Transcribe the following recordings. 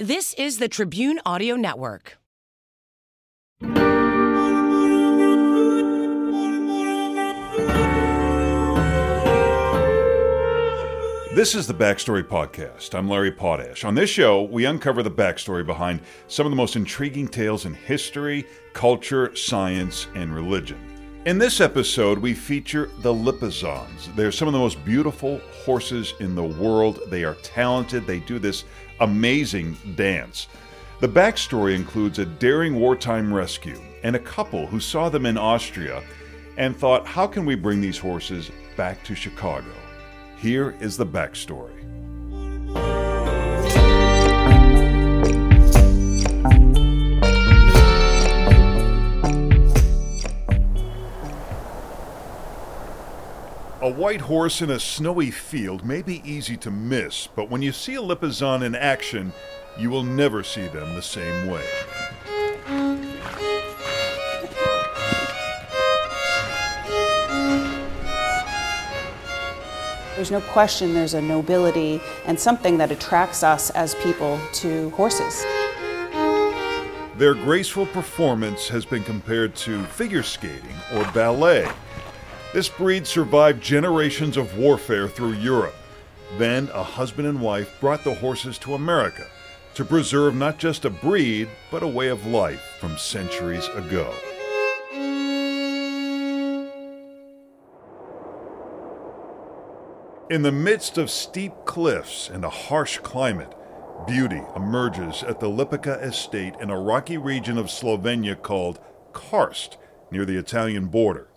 This is the Tribune Audio Network. This is the Backstory Podcast. I'm Larry Potash. On this show, we uncover the backstory behind some of the most intriguing tales in history, culture, science, and religion. In this episode, we feature the Lipizzans. They're some of the most beautiful horses in the world. They are talented, they do this amazing dance. The backstory includes a daring wartime rescue and a couple who saw them in Austria and thought, how can we bring these horses back to Chicago? Here is the backstory. A white horse in a snowy field may be easy to miss, but when you see a Lipizzan in action, you will never see them the same way. There's no question there's a nobility and something that attracts us as people to horses. Their graceful performance has been compared to figure skating or ballet. This breed survived generations of warfare through Europe. Then a husband and wife brought the horses to America to preserve not just a breed, but a way of life from centuries ago. In the midst of steep cliffs and a harsh climate, beauty emerges at the Lipica estate in a rocky region of Slovenia called Karst, near the Italian border.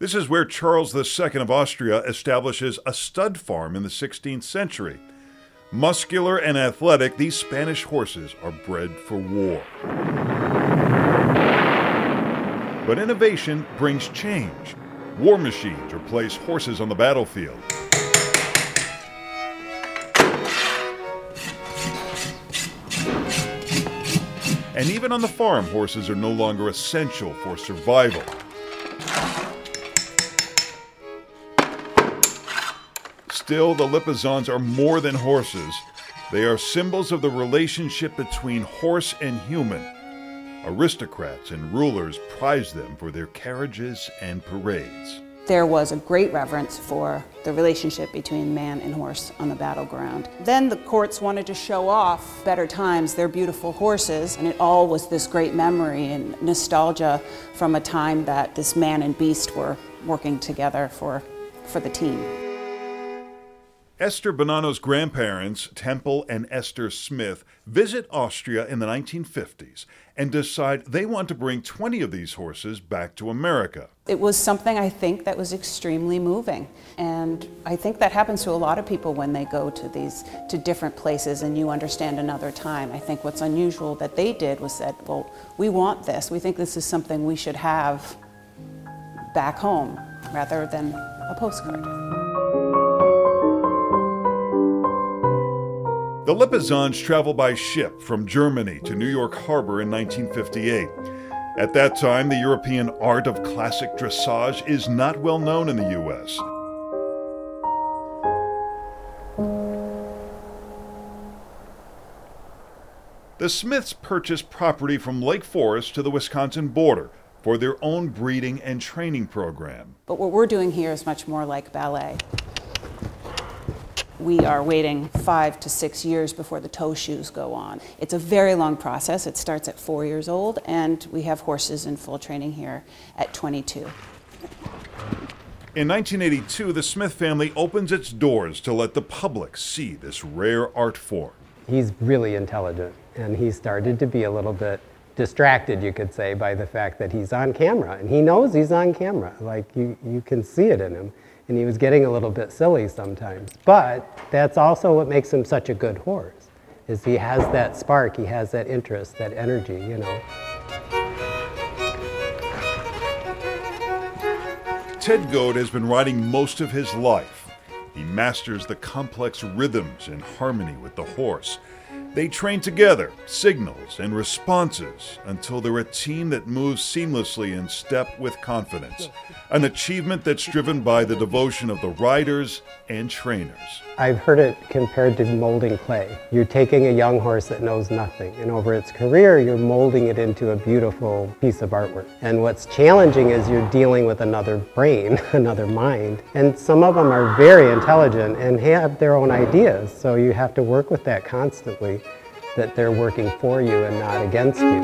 This is where Charles II of Austria establishes a stud farm in the 16th century. Muscular and athletic, these Spanish horses are bred for war. But innovation brings change. War machines replace horses on the battlefield. And even on the farm, horses are no longer essential for survival. Still, the Lipizzans are more than horses. They are symbols of the relationship between horse and human. Aristocrats and rulers prize them for their carriages and parades. There was a great reverence for the relationship between man and horse on the battleground. Then the courts wanted to show off better times, their beautiful horses, and it all was this great memory and nostalgia from a time that this man and beast were working together for, for the team. Esther Bonanno's grandparents, Tempel and Esther Smith, visit Austria in the 1950s and decide they want to bring 20 of these horses back to America. It was something I think that was extremely moving. And I think that happens to a lot of people when they go to these to different places and you understand another time. I think what's unusual that they did was that, well, we want this. We think this is something we should have back home rather than a postcard. The Lipizzans travel by ship from Germany to New York Harbor in 1958. At that time, the European art of classic dressage is not well known in the U.S. The Smiths purchased property from Lake Forest to the Wisconsin border for their own breeding and training program. But what we're doing here is much more like ballet. We are waiting five to six years before the toe shoes go on. It's a very long process. It starts at four years old, and we have horses in full training here at 22. In 1982, the Smith family opens its doors to let the public see this rare art form. He's really intelligent, and he started to be a little bit distracted, you could say, by the fact that he's on camera. And he knows he's on camera. Like, you, you can see it in him. And he was getting a little bit silly sometimes. But that's also what makes him such a good horse, is he has that spark, he has that interest, that energy, you know. Ted Goad has been riding most of his life. He masters the complex rhythms and harmony with the horse. They train together, signals and responses, until they're a team that moves seamlessly in step with confidence. An achievement that's driven by the devotion of the riders and trainers. I've heard it compared to molding clay. You're taking a young horse that knows nothing, and over its career, you're molding it into a beautiful piece of artwork. And what's challenging is you're dealing with another brain, another mind. And some of them are very intelligent and have their own ideas, so you have to work with that constantly, that they're working for you and not against you.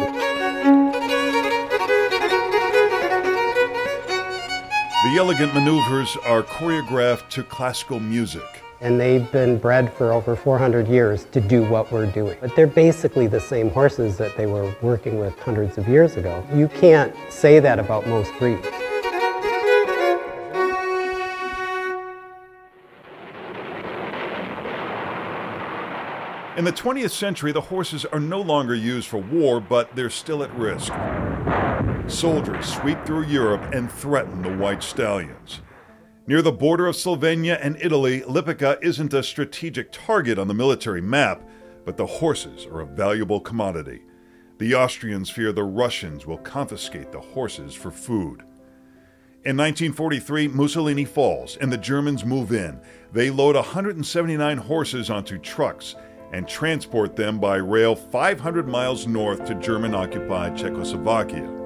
The elegant maneuvers are choreographed to classical music. And they've been bred for over 400 years to do what we're doing. But they're basically the same horses that they were working with hundreds of years ago. You can't say that about most breeds. In the 20th century, the horses are no longer used for war, but they're still at risk soldiers sweep through Europe and threaten the white stallions. Near the border of Slovenia and Italy, Lipica isn't a strategic target on the military map, but the horses are a valuable commodity. The Austrians fear the Russians will confiscate the horses for food. In 1943, Mussolini falls and the Germans move in. They load 179 horses onto trucks and transport them by rail 500 miles north to German occupied Czechoslovakia.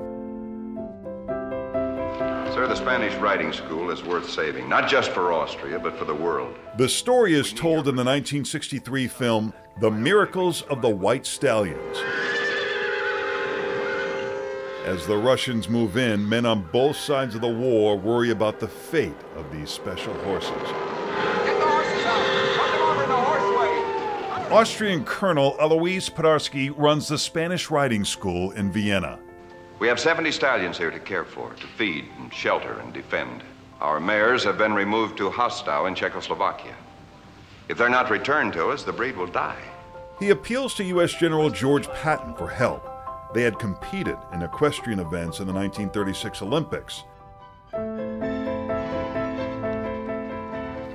Sir, the Spanish riding school is worth saving, not just for Austria, but for the world. The story is told in the 1963 film The Miracles of the White Stallions. As the Russians move in, men on both sides of the war worry about the fate of these special horses. Austrian Colonel Alois Podhajsky runs the Spanish riding school in Vienna. We have 70 stallions here to care for, to feed and shelter and defend. Our mares have been removed to Hostau in Czechoslovakia. If they're not returned to us, the breed will die. He appeals to U.S. General George Patton for help. They had competed in equestrian events in the 1936 Olympics.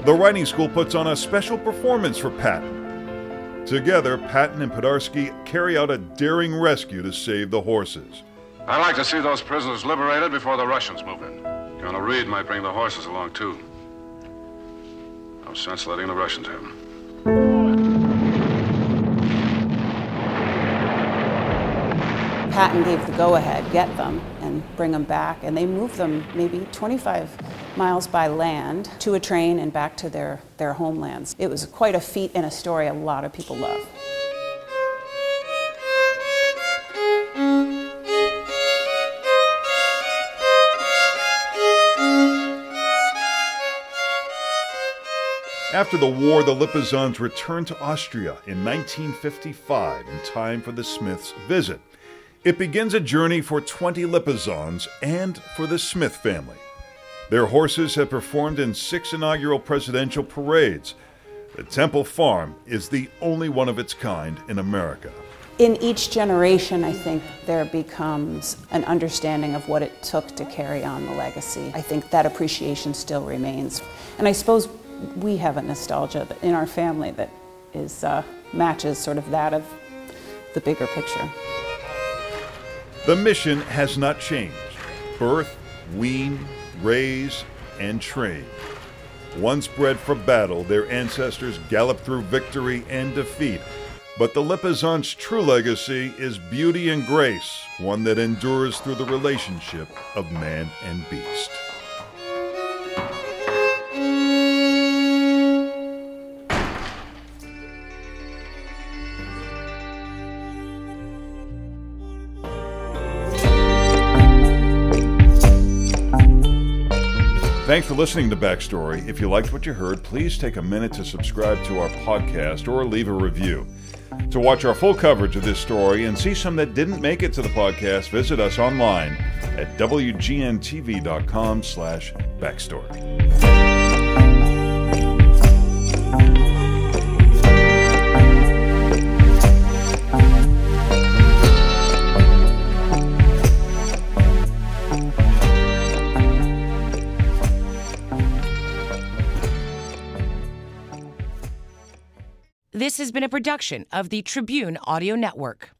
The riding school puts on a special performance for Patton. Together, Patton and Podhajsky carry out a daring rescue to save the horses. I'd like to see those prisoners liberated before the Russians move in. Colonel Reed might bring the horses along, too. No sense letting the Russians have them. Patton gave the go-ahead, get them and bring them back, and they moved them maybe 25 miles by land to a train and back to their, their homelands. It was quite a feat and a story a lot of people love. After the war, the Lipizzans returned to Austria in 1955 in time for the Smiths' visit. It begins a journey for 20 Lipizzans and for the Smith family. Their horses have performed in six inaugural presidential parades. The Tempel Farm is the only one of its kind in America. In each generation, I think there becomes an understanding of what it took to carry on the legacy. I think that appreciation still remains. And I suppose we have a nostalgia in our family that is uh, matches sort of that of the bigger picture. The mission has not changed birth, wean, raise, and train. Once bred for battle, their ancestors galloped through victory and defeat. But the Lipizzan's true legacy is beauty and grace, one that endures through the relationship of man and beast. Thanks for listening to Backstory. If you liked what you heard, please take a minute to subscribe to our podcast or leave a review. To watch our full coverage of this story and see some that didn't make it to the podcast, visit us online at wgntv.com slash backstory. Has been a production of the Tribune Audio Network.